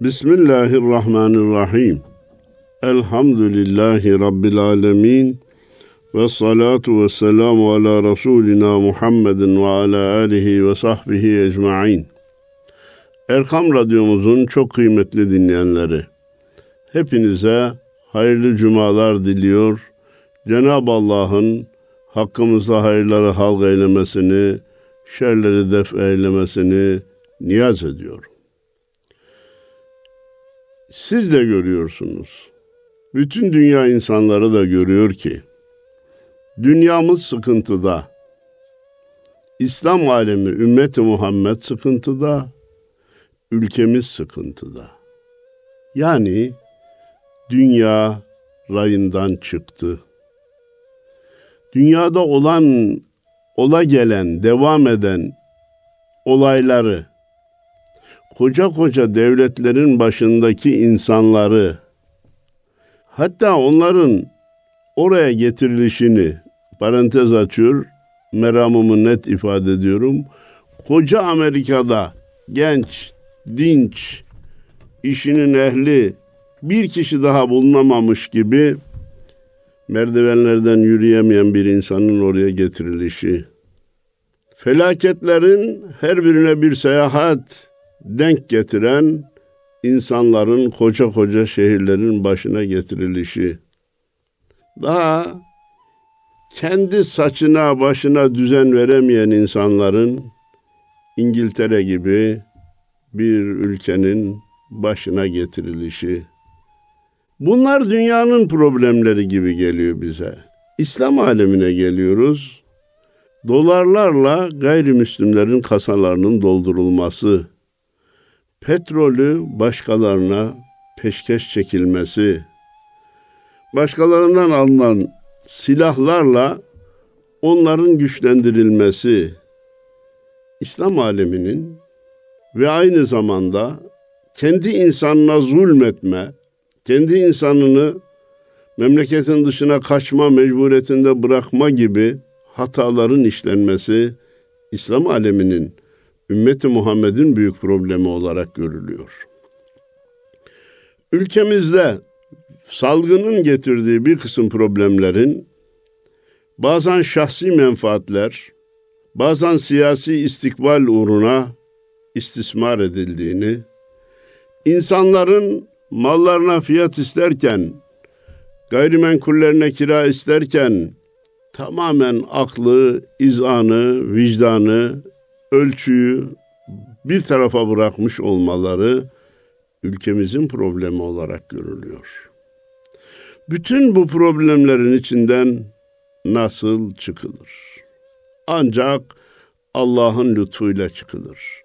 Bismillahirrahmanirrahim. Elhamdülillahi Rabbil alemin. Ve salatu ve selamu ala Resulina Muhammedin ve ala alihi ve sahbihi ecma'in. Erkam Radyomuzun çok kıymetli dinleyenleri, hepinize hayırlı cumalar diliyor. Cenab-ı Allah'ın hakkımızda hayırları halk eylemesini, şerleri def eylemesini niyaz ediyorum. Siz de görüyorsunuz. Bütün dünya insanları da görüyor ki dünyamız sıkıntıda. İslam alemi ümmeti Muhammed sıkıntıda. Ülkemiz sıkıntıda. Yani dünya rayından çıktı. Dünyada olan, ola gelen, devam eden olayları, koca koca devletlerin başındaki insanları, hatta onların oraya getirilişini, parantez açıyor, meramımı net ifade ediyorum. Koca Amerika'da genç, dinç, işinin ehli bir kişi daha bulunamamış gibi merdivenlerden yürüyemeyen bir insanın oraya getirilişi. Felaketlerin her birine bir seyahat denk getiren insanların koca koca şehirlerin başına getirilişi. Daha kendi saçına başına düzen veremeyen insanların İngiltere gibi bir ülkenin başına getirilişi. Bunlar dünyanın problemleri gibi geliyor bize. İslam alemine geliyoruz. Dolarlarla gayrimüslimlerin kasalarının doldurulması, petrolü başkalarına peşkeş çekilmesi, başkalarından alınan silahlarla onların güçlendirilmesi, İslam aleminin ve aynı zamanda kendi insanına zulmetme, kendi insanını memleketin dışına kaçma mecburiyetinde bırakma gibi hataların işlenmesi İslam aleminin ümmeti Muhammed'in büyük problemi olarak görülüyor. Ülkemizde salgının getirdiği bir kısım problemlerin bazen şahsi menfaatler, bazen siyasi istikbal uğruna istismar edildiğini, insanların mallarına fiyat isterken, gayrimenkullerine kira isterken tamamen aklı, izanı, vicdanı, ölçüyü bir tarafa bırakmış olmaları ülkemizin problemi olarak görülüyor. Bütün bu problemlerin içinden nasıl çıkılır? Ancak Allah'ın lütfuyla çıkılır.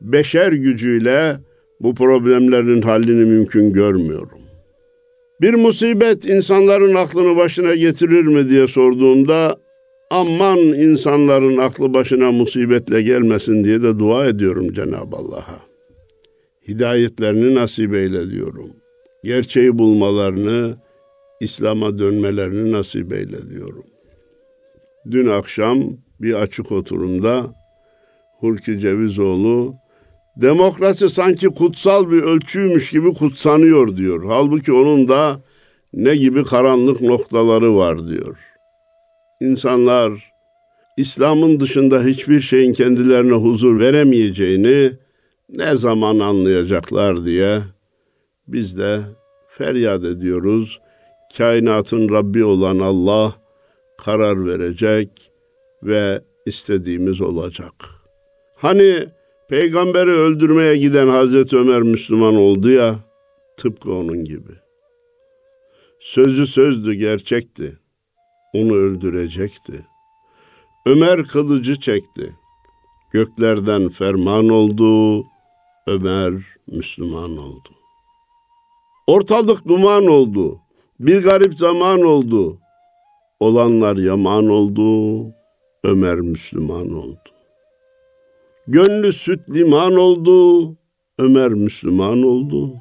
Beşer gücüyle bu problemlerin hallini mümkün görmüyorum. Bir musibet insanların aklını başına getirir mi diye sorduğumda aman insanların aklı başına musibetle gelmesin diye de dua ediyorum Cenab-ı Allah'a. Hidayetlerini nasip eyle diyorum. Gerçeği bulmalarını, İslam'a dönmelerini nasip eyle diyorum. Dün akşam bir açık oturumda Hulki Cevizoğlu demokrasi sanki kutsal bir ölçüymüş gibi kutsanıyor diyor. Halbuki onun da ne gibi karanlık noktaları var diyor. İnsanlar İslam'ın dışında hiçbir şeyin kendilerine huzur veremeyeceğini ne zaman anlayacaklar diye biz de feryat ediyoruz. Kainatın Rabbi olan Allah karar verecek ve istediğimiz olacak. Hani peygamberi öldürmeye giden Hazreti Ömer Müslüman oldu ya, tıpkı onun gibi. Sözü sözdü, gerçekti. Onu öldürecekti. Ömer kılıcı çekti. Göklerden ferman oldu, Ömer Müslüman oldu. Ortalık duman oldu. Bir garip zaman oldu. Olanlar yaman oldu. Ömer Müslüman oldu. Gönlü süt liman oldu. Ömer Müslüman oldu.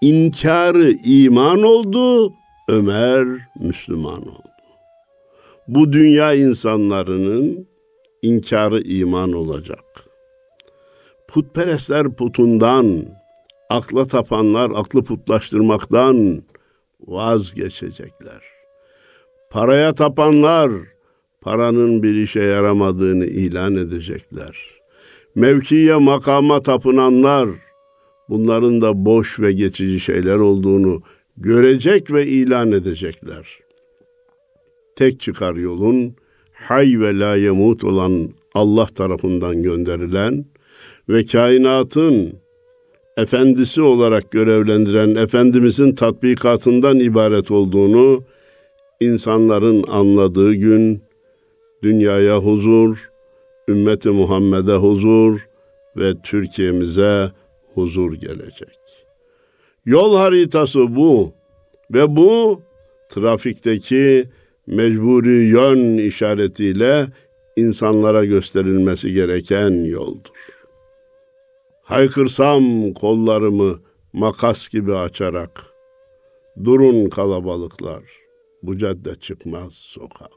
İnkarı iman oldu. Ömer Müslüman oldu. Bu dünya insanlarının inkarı iman olacak. Putperestler putundan, Akla tapanlar aklı putlaştırmaktan vazgeçecekler. Paraya tapanlar paranın bir işe yaramadığını ilan edecekler. Mevkiye makama tapınanlar bunların da boş ve geçici şeyler olduğunu görecek ve ilan edecekler. Tek çıkar yolun hay ve la yemut olan Allah tarafından gönderilen ve kainatın efendisi olarak görevlendiren Efendimizin tatbikatından ibaret olduğunu insanların anladığı gün dünyaya huzur, ümmeti Muhammed'e huzur ve Türkiye'mize huzur gelecek. Yol haritası bu ve bu trafikteki mecburi yön işaretiyle insanlara gösterilmesi gereken yoldur. Haykırsam kollarımı makas gibi açarak, durun kalabalıklar, bu cadde çıkmaz sokak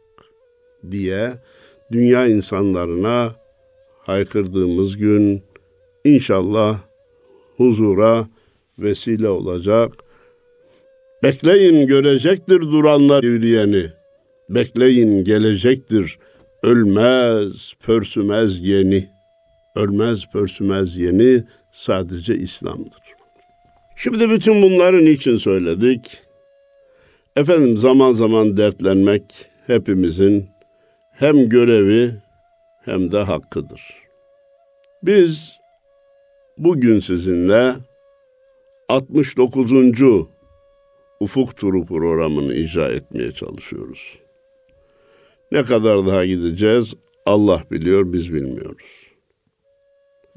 diye dünya insanlarına haykırdığımız gün inşallah huzura vesile olacak. Bekleyin görecektir duranlar yürüyeni. Bekleyin gelecektir ölmez, pörsümez yeni. Ölmez, pörsümez yeni sadece İslam'dır. Şimdi bütün bunların için söyledik? Efendim zaman zaman dertlenmek hepimizin hem görevi hem de hakkıdır. Biz bugün sizinle 69. Ufuk Turu programını icra etmeye çalışıyoruz. Ne kadar daha gideceğiz Allah biliyor biz bilmiyoruz.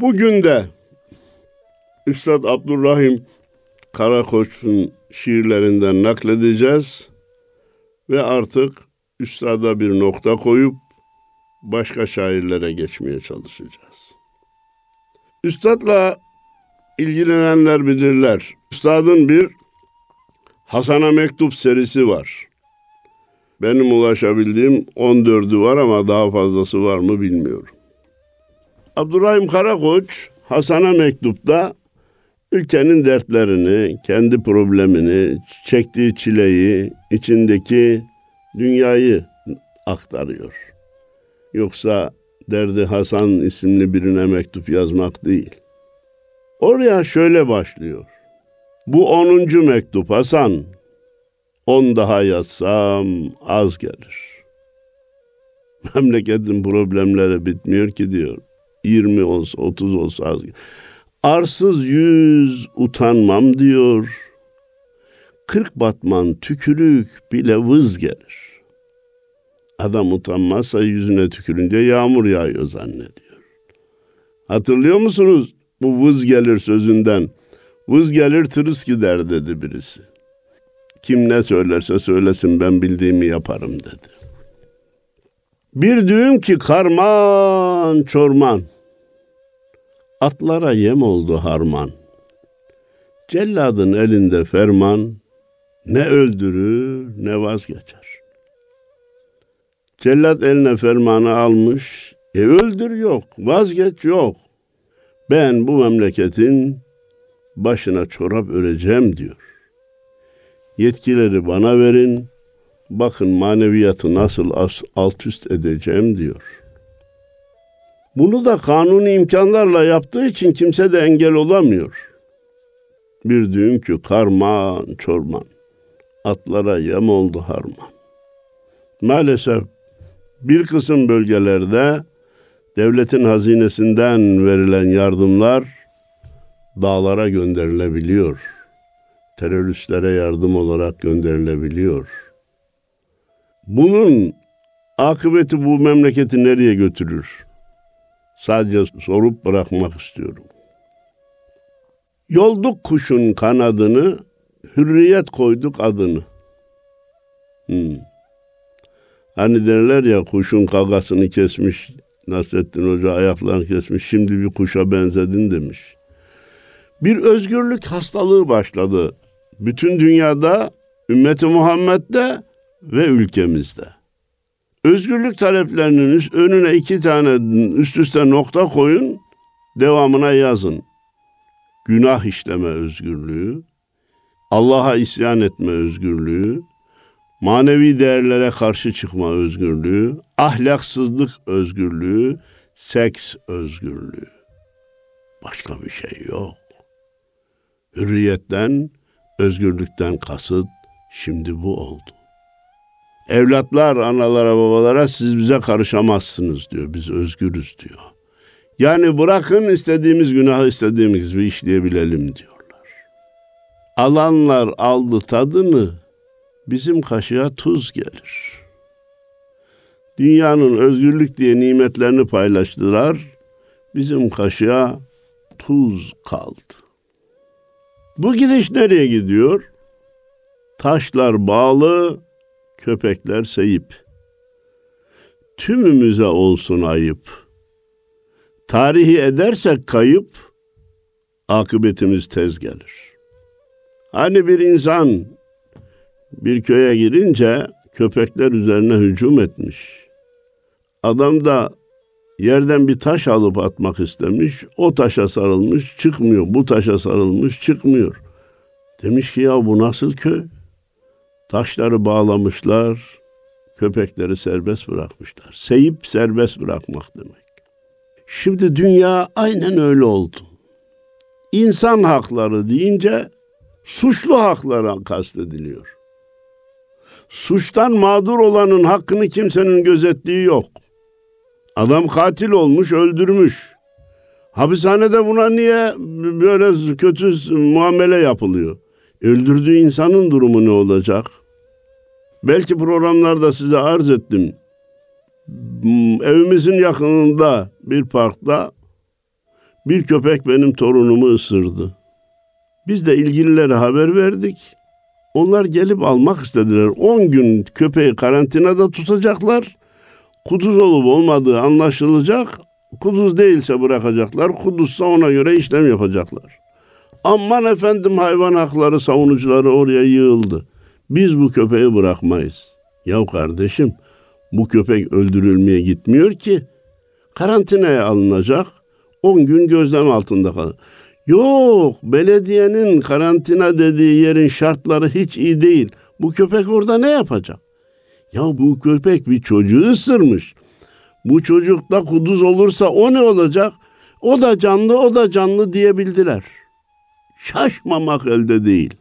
Bugün de Üstad Abdurrahim Karakoç'un şiirlerinden nakledeceğiz ve artık üstada bir nokta koyup başka şairlere geçmeye çalışacağız. Üstadla ilgilenenler bilirler. Üstadın bir Hasan'a mektup serisi var. Benim ulaşabildiğim 14'ü var ama daha fazlası var mı bilmiyorum. Abdurrahim Karakoç Hasan'a mektupta ülkenin dertlerini, kendi problemini, çektiği çileyi, içindeki dünyayı aktarıyor. Yoksa derdi Hasan isimli birine mektup yazmak değil. Oraya şöyle başlıyor. Bu onuncu mektup Hasan. On daha yazsam az gelir. Memleketin problemleri bitmiyor ki diyor. 20 olsa 30 olsa az gelir. Arsız yüz utanmam diyor. Kırk batman tükürük bile vız gelir. Adam utanmazsa yüzüne tükürünce yağmur yağıyor zannediyor. Hatırlıyor musunuz bu vız gelir sözünden? Vız gelir tırıs gider dedi birisi. Kim ne söylerse söylesin ben bildiğimi yaparım dedi. Bir düğüm ki karman çorman. Atlara yem oldu harman. Celladın elinde ferman ne öldürür ne vazgeçer. Cellat eline fermanı almış. E öldür yok, vazgeç yok. Ben bu memleketin başına çorap öreceğim diyor. Yetkileri bana verin. Bakın maneviyatı nasıl alt üst edeceğim diyor. Bunu da kanuni imkanlarla yaptığı için kimse de engel olamıyor. Bir düğünkü karman çorman, atlara yem oldu harman. Maalesef bir kısım bölgelerde devletin hazinesinden verilen yardımlar dağlara gönderilebiliyor. Teröristlere yardım olarak gönderilebiliyor. Bunun akıbeti bu memleketi nereye götürür? Sadece sorup bırakmak istiyorum. Yolduk kuşun kanadını, hürriyet koyduk adını. Hmm. Hani derler ya kuşun kagasını kesmiş Nasrettin Hoca ayaklarını kesmiş şimdi bir kuşa benzedin demiş. Bir özgürlük hastalığı başladı. Bütün dünyada, ümmeti Muhammed'de ve ülkemizde. Özgürlük taleplerinin önüne iki tane üst üste nokta koyun, devamına yazın. günah işleme özgürlüğü, Allah'a isyan etme özgürlüğü, manevi değerlere karşı çıkma özgürlüğü, ahlaksızlık özgürlüğü, seks özgürlüğü. Başka bir şey yok. Hürriyetten, özgürlükten kasıt şimdi bu oldu. Evlatlar analara babalara siz bize karışamazsınız diyor. Biz özgürüz diyor. Yani bırakın istediğimiz günahı istediğimiz gibi işleyebilelim diyorlar. Alanlar aldı tadını bizim kaşığa tuz gelir. Dünyanın özgürlük diye nimetlerini paylaştılar. Bizim kaşığa tuz kaldı. Bu gidiş nereye gidiyor? Taşlar bağlı, köpekler seyip. Tümümüze olsun ayıp. Tarihi edersek kayıp, akıbetimiz tez gelir. Hani bir insan bir köye girince köpekler üzerine hücum etmiş. Adam da yerden bir taş alıp atmak istemiş. O taşa sarılmış çıkmıyor. Bu taşa sarılmış çıkmıyor. Demiş ki ya bu nasıl köy? Taşları bağlamışlar, köpekleri serbest bırakmışlar. Seyip serbest bırakmak demek. Şimdi dünya aynen öyle oldu. İnsan hakları deyince suçlu haklara kastediliyor. Suçtan mağdur olanın hakkını kimsenin gözettiği yok. Adam katil olmuş, öldürmüş. Hapishanede buna niye böyle kötü muamele yapılıyor? Öldürdüğü insanın durumu ne olacak? Belki programlarda size arz ettim. Evimizin yakınında bir parkta bir köpek benim torunumu ısırdı. Biz de ilgililere haber verdik. Onlar gelip almak istediler. 10 gün köpeği karantinada tutacaklar. Kuduz olup olmadığı anlaşılacak. Kuduz değilse bırakacaklar. Kuduzsa ona göre işlem yapacaklar. Aman efendim hayvan hakları savunucuları oraya yığıldı. Biz bu köpeği bırakmayız. Ya kardeşim bu köpek öldürülmeye gitmiyor ki. Karantinaya alınacak. 10 gün gözlem altında kalır. Yok belediyenin karantina dediği yerin şartları hiç iyi değil. Bu köpek orada ne yapacak? Ya bu köpek bir çocuğu ısırmış. Bu çocuk da kuduz olursa o ne olacak? O da canlı o da canlı diyebildiler. Şaşmamak elde değil.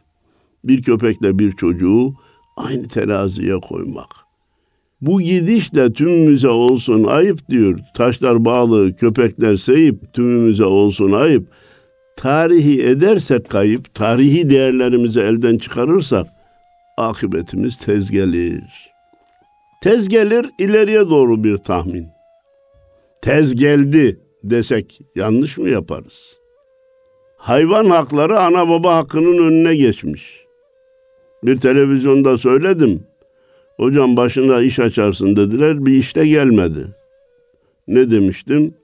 Bir köpekle bir çocuğu aynı teraziye koymak. Bu gidişle tümümüze olsun ayıp diyor. Taşlar bağlı, köpekler seyip tümümüze olsun ayıp. Tarihi edersek kayıp, tarihi değerlerimizi elden çıkarırsak akıbetimiz tez gelir. Tez gelir ileriye doğru bir tahmin. Tez geldi desek yanlış mı yaparız? Hayvan hakları ana baba hakkının önüne geçmiş. Bir televizyonda söyledim. Hocam başında iş açarsın dediler. Bir işte gelmedi. Ne demiştim?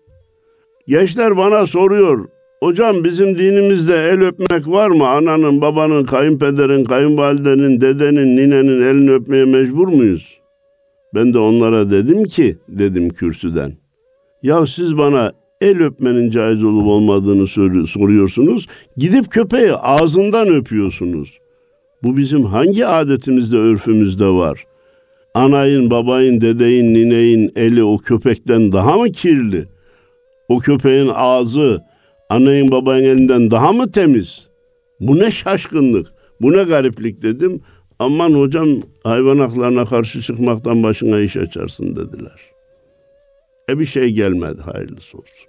Gençler bana soruyor. Hocam bizim dinimizde el öpmek var mı? Ananın, babanın, kayınpederin, kayınvalidenin, dedenin, ninenin elini öpmeye mecbur muyuz? Ben de onlara dedim ki, dedim kürsüden. Ya siz bana el öpmenin caiz olup olmadığını soruyorsunuz. Gidip köpeği ağzından öpüyorsunuz. Bu bizim hangi adetimizde, örfümüzde var? Anayın, babayın, dedeyin, nineyin eli o köpekten daha mı kirli? O köpeğin ağzı anayın, babayın elinden daha mı temiz? Bu ne şaşkınlık, bu ne gariplik dedim. Aman hocam hayvan haklarına karşı çıkmaktan başına iş açarsın dediler. E bir şey gelmedi hayırlısı olsun.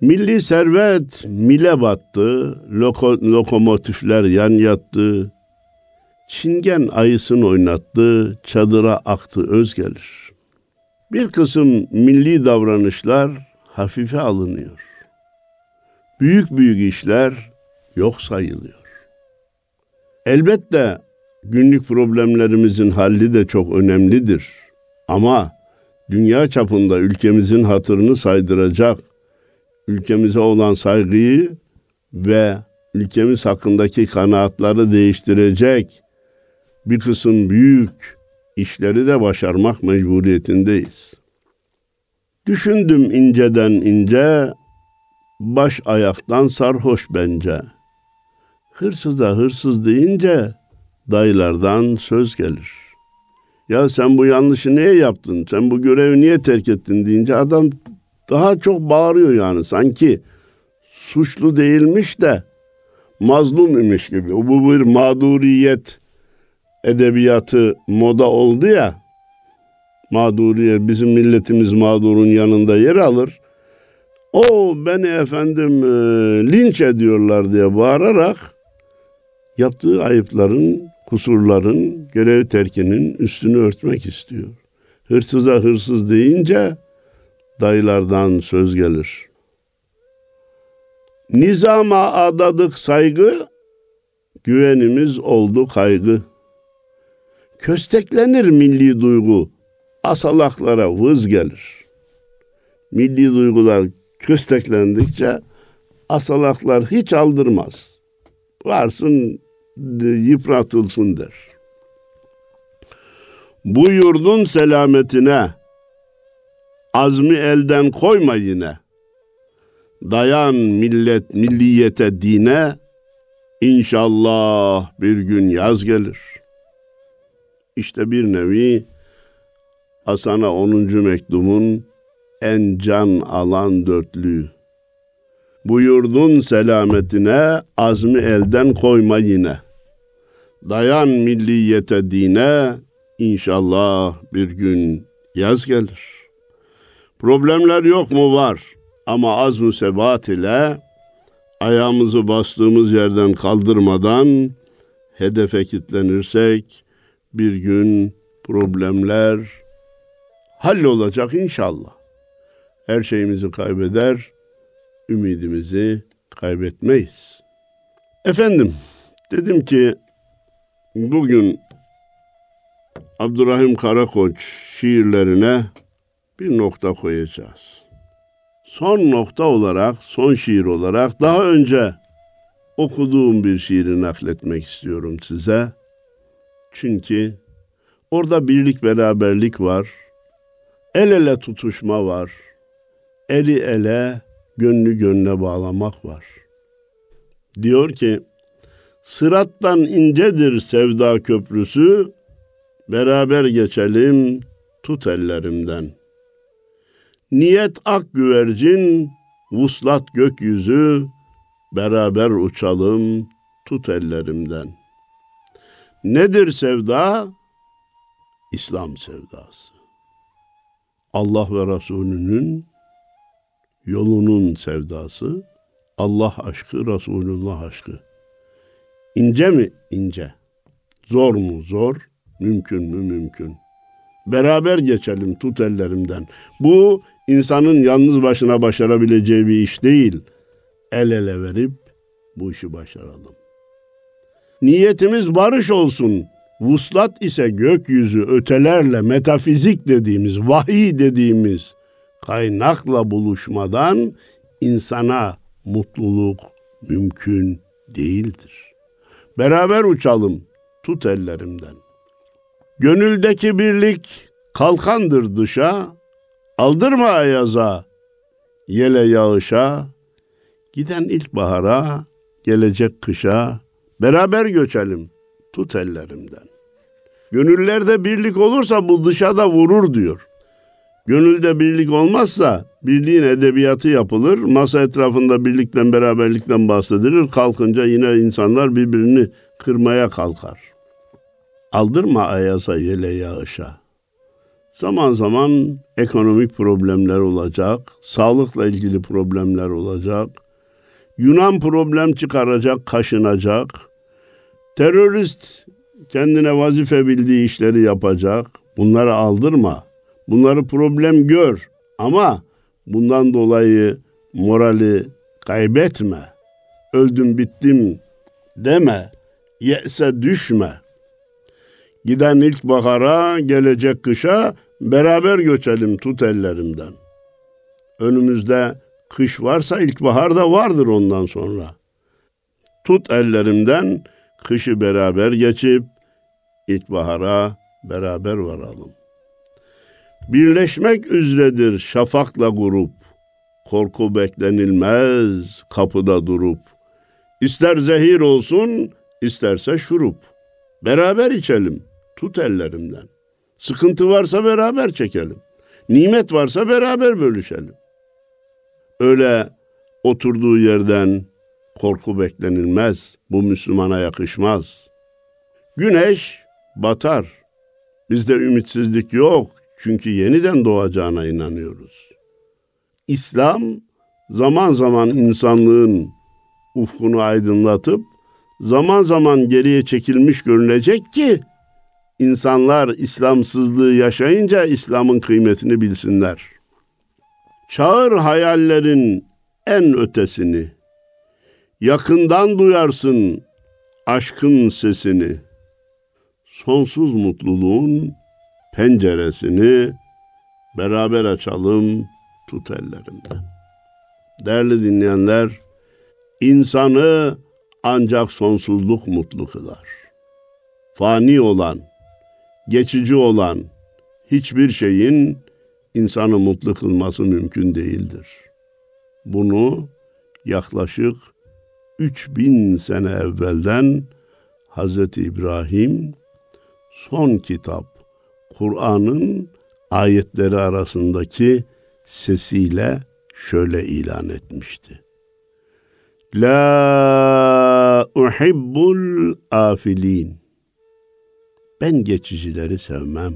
Milli servet mile battı, loko, lokomotifler yan yattı, çingen ayısını oynattı, çadıra aktı öz gelir. Bir kısım milli davranışlar hafife alınıyor. Büyük büyük işler yok sayılıyor. Elbette günlük problemlerimizin halli de çok önemlidir. Ama dünya çapında ülkemizin hatırını saydıracak, ülkemize olan saygıyı ve ülkemiz hakkındaki kanaatları değiştirecek bir kısım büyük işleri de başarmak mecburiyetindeyiz. Düşündüm inceden ince, baş ayaktan sarhoş bence. Hırsız da hırsız deyince dayılardan söz gelir. Ya sen bu yanlışı niye yaptın? Sen bu görevi niye terk ettin deyince adam daha çok bağırıyor yani sanki suçlu değilmiş de mazlum imiş gibi. Bu bir mağduriyet edebiyatı moda oldu ya. Mağduriyet bizim milletimiz mağdurun yanında yer alır. O beni efendim e, linç ediyorlar diye bağırarak yaptığı ayıpların, kusurların, görev terkinin üstünü örtmek istiyor. Hırsıza hırsız deyince dayılardan söz gelir. Nizama adadık saygı, güvenimiz oldu kaygı. Kösteklenir milli duygu, asalaklara vız gelir. Milli duygular kösteklendikçe asalaklar hiç aldırmaz. Varsın yıpratılsın der. Bu yurdun selametine azmi elden koyma yine. Dayan millet milliyete dine İnşallah bir gün yaz gelir. İşte bir nevi Hasan'a 10. mektubun en can alan dörtlüğü. Bu yurdun selametine azmi elden koyma yine. Dayan milliyete dine, inşallah bir gün yaz gelir. Problemler yok mu var ama azm sebat ile ayağımızı bastığımız yerden kaldırmadan hedefe kitlenirsek bir gün problemler hallolacak inşallah. Her şeyimizi kaybeder, ümidimizi kaybetmeyiz. Efendim, dedim ki bugün Abdurrahim Karakoç şiirlerine bir nokta koyacağız. Son nokta olarak, son şiir olarak daha önce okuduğum bir şiiri nakletmek istiyorum size. Çünkü orada birlik beraberlik var. El ele tutuşma var. Eli ele, gönlü gönle bağlamak var. Diyor ki, Sırattan incedir sevda köprüsü, beraber geçelim tut ellerimden. Niyet ak güvercin, vuslat gökyüzü, beraber uçalım tut ellerimden. Nedir sevda? İslam sevdası. Allah ve Resulünün yolunun sevdası, Allah aşkı, Resulullah aşkı. İnce mi? İnce. Zor mu? Zor. Mümkün mü? Mümkün. Beraber geçelim tut ellerimden. Bu insanın yalnız başına başarabileceği bir iş değil. El ele verip bu işi başaralım. Niyetimiz barış olsun. Vuslat ise gökyüzü ötelerle metafizik dediğimiz, vahiy dediğimiz kaynakla buluşmadan insana mutluluk mümkün değildir. Beraber uçalım, tut ellerimden. Gönüldeki birlik kalkandır dışa, aldırma ayaza, yele yağışa, giden ilkbahara, gelecek kışa, beraber göçelim, tut ellerimden. Gönüllerde birlik olursa bu dışa da vurur diyor. Gönülde birlik olmazsa birliğin edebiyatı yapılır. Masa etrafında birlikten beraberlikten bahsedilir. Kalkınca yine insanlar birbirini kırmaya kalkar. Aldırma ayaza yele yağışa. Zaman zaman ekonomik problemler olacak, sağlıkla ilgili problemler olacak. Yunan problem çıkaracak, kaşınacak. Terörist kendine vazife bildiği işleri yapacak. Bunları aldırma. Bunları problem gör ama bundan dolayı morali kaybetme. Öldüm bittim deme. Yese düşme. Giden ilkbahara, gelecek kışa beraber göçelim tut ellerimden. Önümüzde kış varsa ilkbahar da vardır ondan sonra. Tut ellerimden kışı beraber geçip ilkbahara beraber varalım. Birleşmek üzeredir şafakla grup. korku beklenilmez kapıda durup. İster zehir olsun, isterse şurup. Beraber içelim, tut ellerimden. Sıkıntı varsa beraber çekelim. Nimet varsa beraber bölüşelim. Öyle oturduğu yerden korku beklenilmez. Bu Müslümana yakışmaz. Güneş batar. Bizde ümitsizlik yok. Çünkü yeniden doğacağına inanıyoruz. İslam zaman zaman insanlığın ufkunu aydınlatıp zaman zaman geriye çekilmiş görünecek ki insanlar İslamsızlığı yaşayınca İslam'ın kıymetini bilsinler. Çağır hayallerin en ötesini. Yakından duyarsın aşkın sesini. Sonsuz mutluluğun penceresini beraber açalım tut ellerimden. Değerli dinleyenler, insanı ancak sonsuzluk mutlu kılar. Fani olan, geçici olan hiçbir şeyin insanı mutlu kılması mümkün değildir. Bunu yaklaşık 3000 sene evvelden Hz. İbrahim son kitap Kur'an'ın ayetleri arasındaki sesiyle şöyle ilan etmişti. La uhibbul afilin. Ben geçicileri sevmem.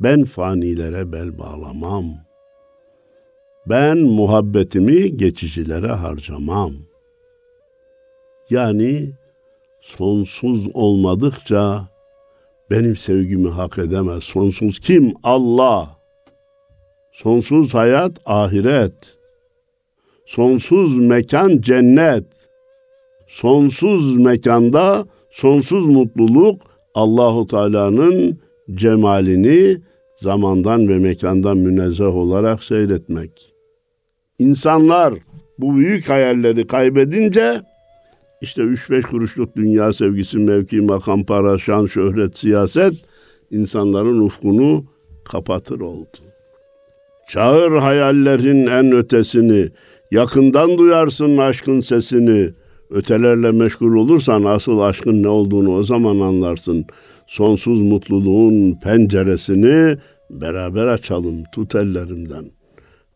Ben fanilere bel bağlamam. Ben muhabbetimi geçicilere harcamam. Yani sonsuz olmadıkça benim sevgimi hak edemez. Sonsuz kim? Allah. Sonsuz hayat ahiret. Sonsuz mekan cennet. Sonsuz mekanda sonsuz mutluluk Allahu Teala'nın cemalini zamandan ve mekandan münezzeh olarak seyretmek. İnsanlar bu büyük hayalleri kaybedince işte üç beş kuruşluk dünya sevgisi, mevki, makam, para, şan, şöhret, siyaset insanların ufkunu kapatır oldu. Çağır hayallerin en ötesini, yakından duyarsın aşkın sesini. Ötelerle meşgul olursan asıl aşkın ne olduğunu o zaman anlarsın. Sonsuz mutluluğun penceresini beraber açalım tut ellerimden.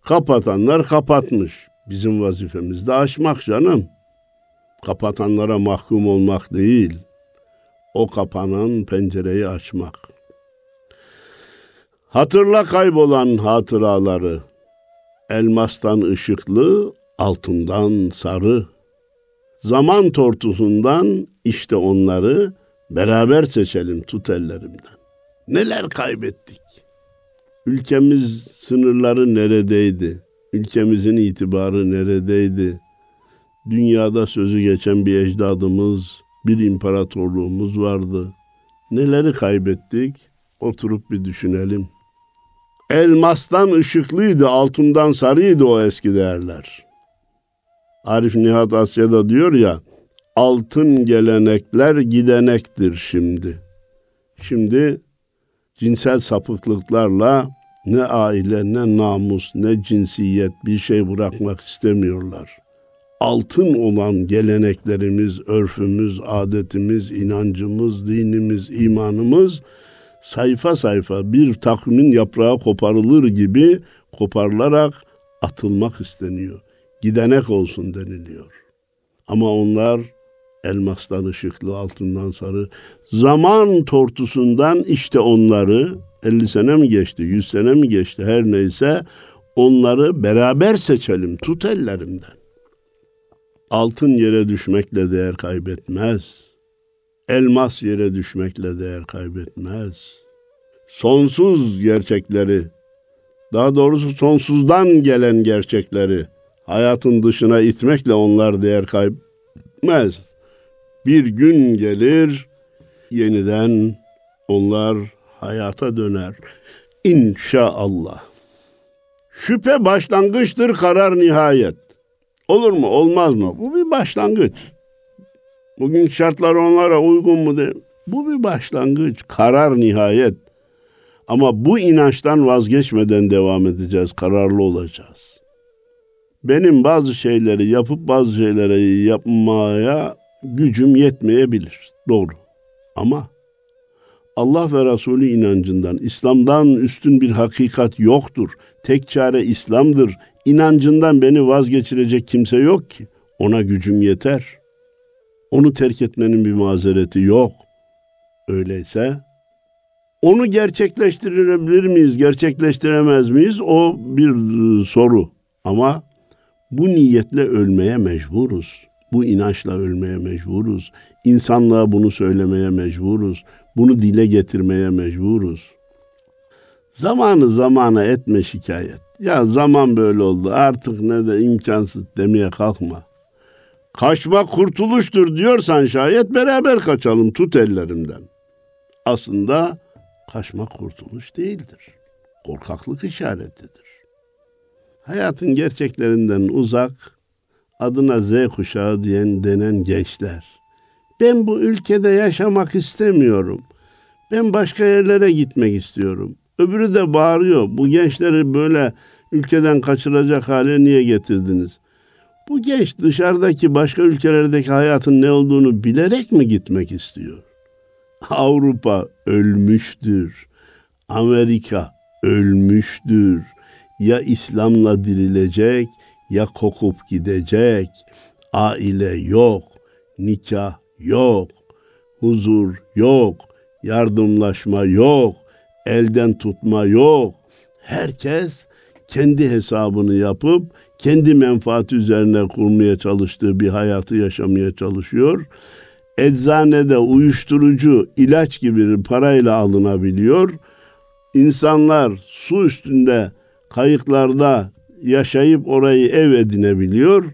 Kapatanlar kapatmış. Bizim vazifemiz de açmak canım. Kapatanlara mahkum olmak değil. O kapanan pencereyi açmak. Hatırla kaybolan hatıraları. Elmastan ışıklı, altından sarı. Zaman tortusundan işte onları beraber seçelim tut ellerimden. Neler kaybettik? Ülkemiz sınırları neredeydi? Ülkemizin itibarı neredeydi? Dünyada sözü geçen bir ecdadımız, bir imparatorluğumuz vardı. Neleri kaybettik? Oturup bir düşünelim. Elmastan ışıklıydı, altından sarıydı o eski değerler. Arif Nihat Asya'da diyor ya, altın gelenekler gidenektir şimdi. Şimdi cinsel sapıklıklarla ne aile, ne namus, ne cinsiyet bir şey bırakmak istemiyorlar. Altın olan geleneklerimiz, örfümüz, adetimiz, inancımız, dinimiz, imanımız sayfa sayfa bir takvimin yaprağı koparılır gibi koparılarak atılmak isteniyor. Gidenek olsun deniliyor. Ama onlar elmastan ışıklı, altından sarı. Zaman tortusundan işte onları 50 sene mi geçti, 100 sene mi geçti her neyse onları beraber seçelim tut ellerimden. Altın yere düşmekle değer kaybetmez.'' elmas yere düşmekle değer kaybetmez. Sonsuz gerçekleri, daha doğrusu sonsuzdan gelen gerçekleri hayatın dışına itmekle onlar değer kaybetmez. Bir gün gelir, yeniden onlar hayata döner. İnşallah. Şüphe başlangıçtır, karar nihayet. Olur mu, olmaz mı? Bu bir başlangıç. Bugün şartlar onlara uygun mu de? Bu bir başlangıç, karar nihayet. Ama bu inançtan vazgeçmeden devam edeceğiz, kararlı olacağız. benim bazı şeyleri yapıp bazı şeyleri yapmaya gücüm yetmeyebilir. Doğru. Ama Allah ve Resulü inancından, İslam'dan üstün bir hakikat yoktur. Tek çare İslam'dır. İnancından beni vazgeçirecek kimse yok ki. Ona gücüm yeter. Onu terk etmenin bir mazereti yok. Öyleyse onu gerçekleştirebilir miyiz, gerçekleştiremez miyiz? O bir e, soru. Ama bu niyetle ölmeye mecburuz. Bu inançla ölmeye mecburuz. İnsanlığa bunu söylemeye mecburuz. Bunu dile getirmeye mecburuz. Zamanı zamana etme şikayet. Ya zaman böyle oldu artık ne de imkansız demeye kalkma. Kaçma kurtuluştur diyorsan şayet beraber kaçalım tut ellerimden. Aslında kaçma kurtuluş değildir. Korkaklık işaretidir. Hayatın gerçeklerinden uzak, adına Z kuşağı diyen denen gençler. Ben bu ülkede yaşamak istemiyorum. Ben başka yerlere gitmek istiyorum. Öbürü de bağırıyor. Bu gençleri böyle ülkeden kaçıracak hale niye getirdiniz? Bu genç dışarıdaki başka ülkelerdeki hayatın ne olduğunu bilerek mi gitmek istiyor? Avrupa ölmüştür. Amerika ölmüştür. Ya İslam'la dirilecek ya kokup gidecek. Aile yok, nikah yok, huzur yok, yardımlaşma yok, elden tutma yok. Herkes kendi hesabını yapıp kendi menfaati üzerine kurmaya çalıştığı bir hayatı yaşamaya çalışıyor. Eczanede uyuşturucu, ilaç gibi parayla alınabiliyor. İnsanlar su üstünde kayıklarda yaşayıp orayı ev edinebiliyor.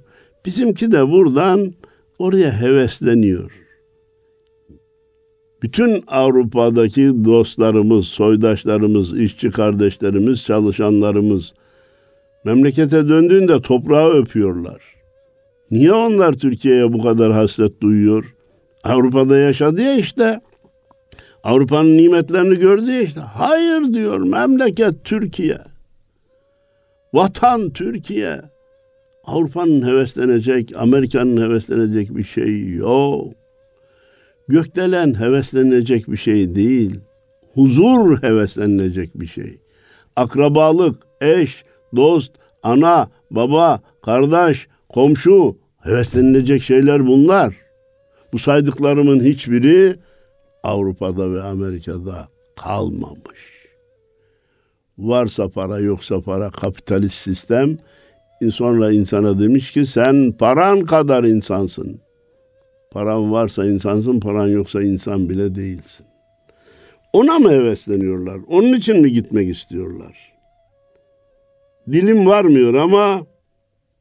Bizimki de buradan oraya hevesleniyor. Bütün Avrupa'daki dostlarımız, soydaşlarımız, işçi kardeşlerimiz, çalışanlarımız memlekete döndüğünde toprağı öpüyorlar. Niye onlar Türkiye'ye bu kadar hasret duyuyor? Avrupa'da yaşadı ya işte. Avrupa'nın nimetlerini gördü ya işte. Hayır diyor memleket Türkiye. Vatan Türkiye. Avrupa'nın heveslenecek, Amerika'nın heveslenecek bir şey yok. Gökdelen heveslenecek bir şey değil. Huzur heveslenilecek bir şey. Akrabalık, eş, dost, ana, baba, kardeş, komşu heveslenilecek şeyler bunlar. Bu saydıklarımın hiçbiri Avrupa'da ve Amerika'da kalmamış. Varsa para yoksa para kapitalist sistem sonra insana demiş ki sen paran kadar insansın. Paran varsa insansın, paran yoksa insan bile değilsin. Ona mı hevesleniyorlar? Onun için mi gitmek istiyorlar? Dilim varmıyor ama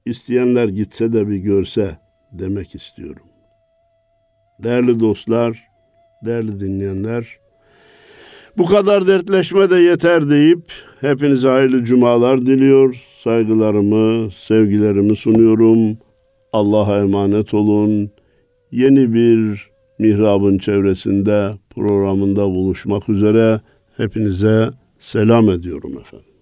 isteyenler gitse de bir görse demek istiyorum. Değerli dostlar, değerli dinleyenler, bu kadar dertleşme de yeter deyip hepinize hayırlı cumalar diliyor. Saygılarımı, sevgilerimi sunuyorum. Allah'a emanet olun. Yeni bir mihrabın çevresinde programında buluşmak üzere hepinize selam ediyorum efendim.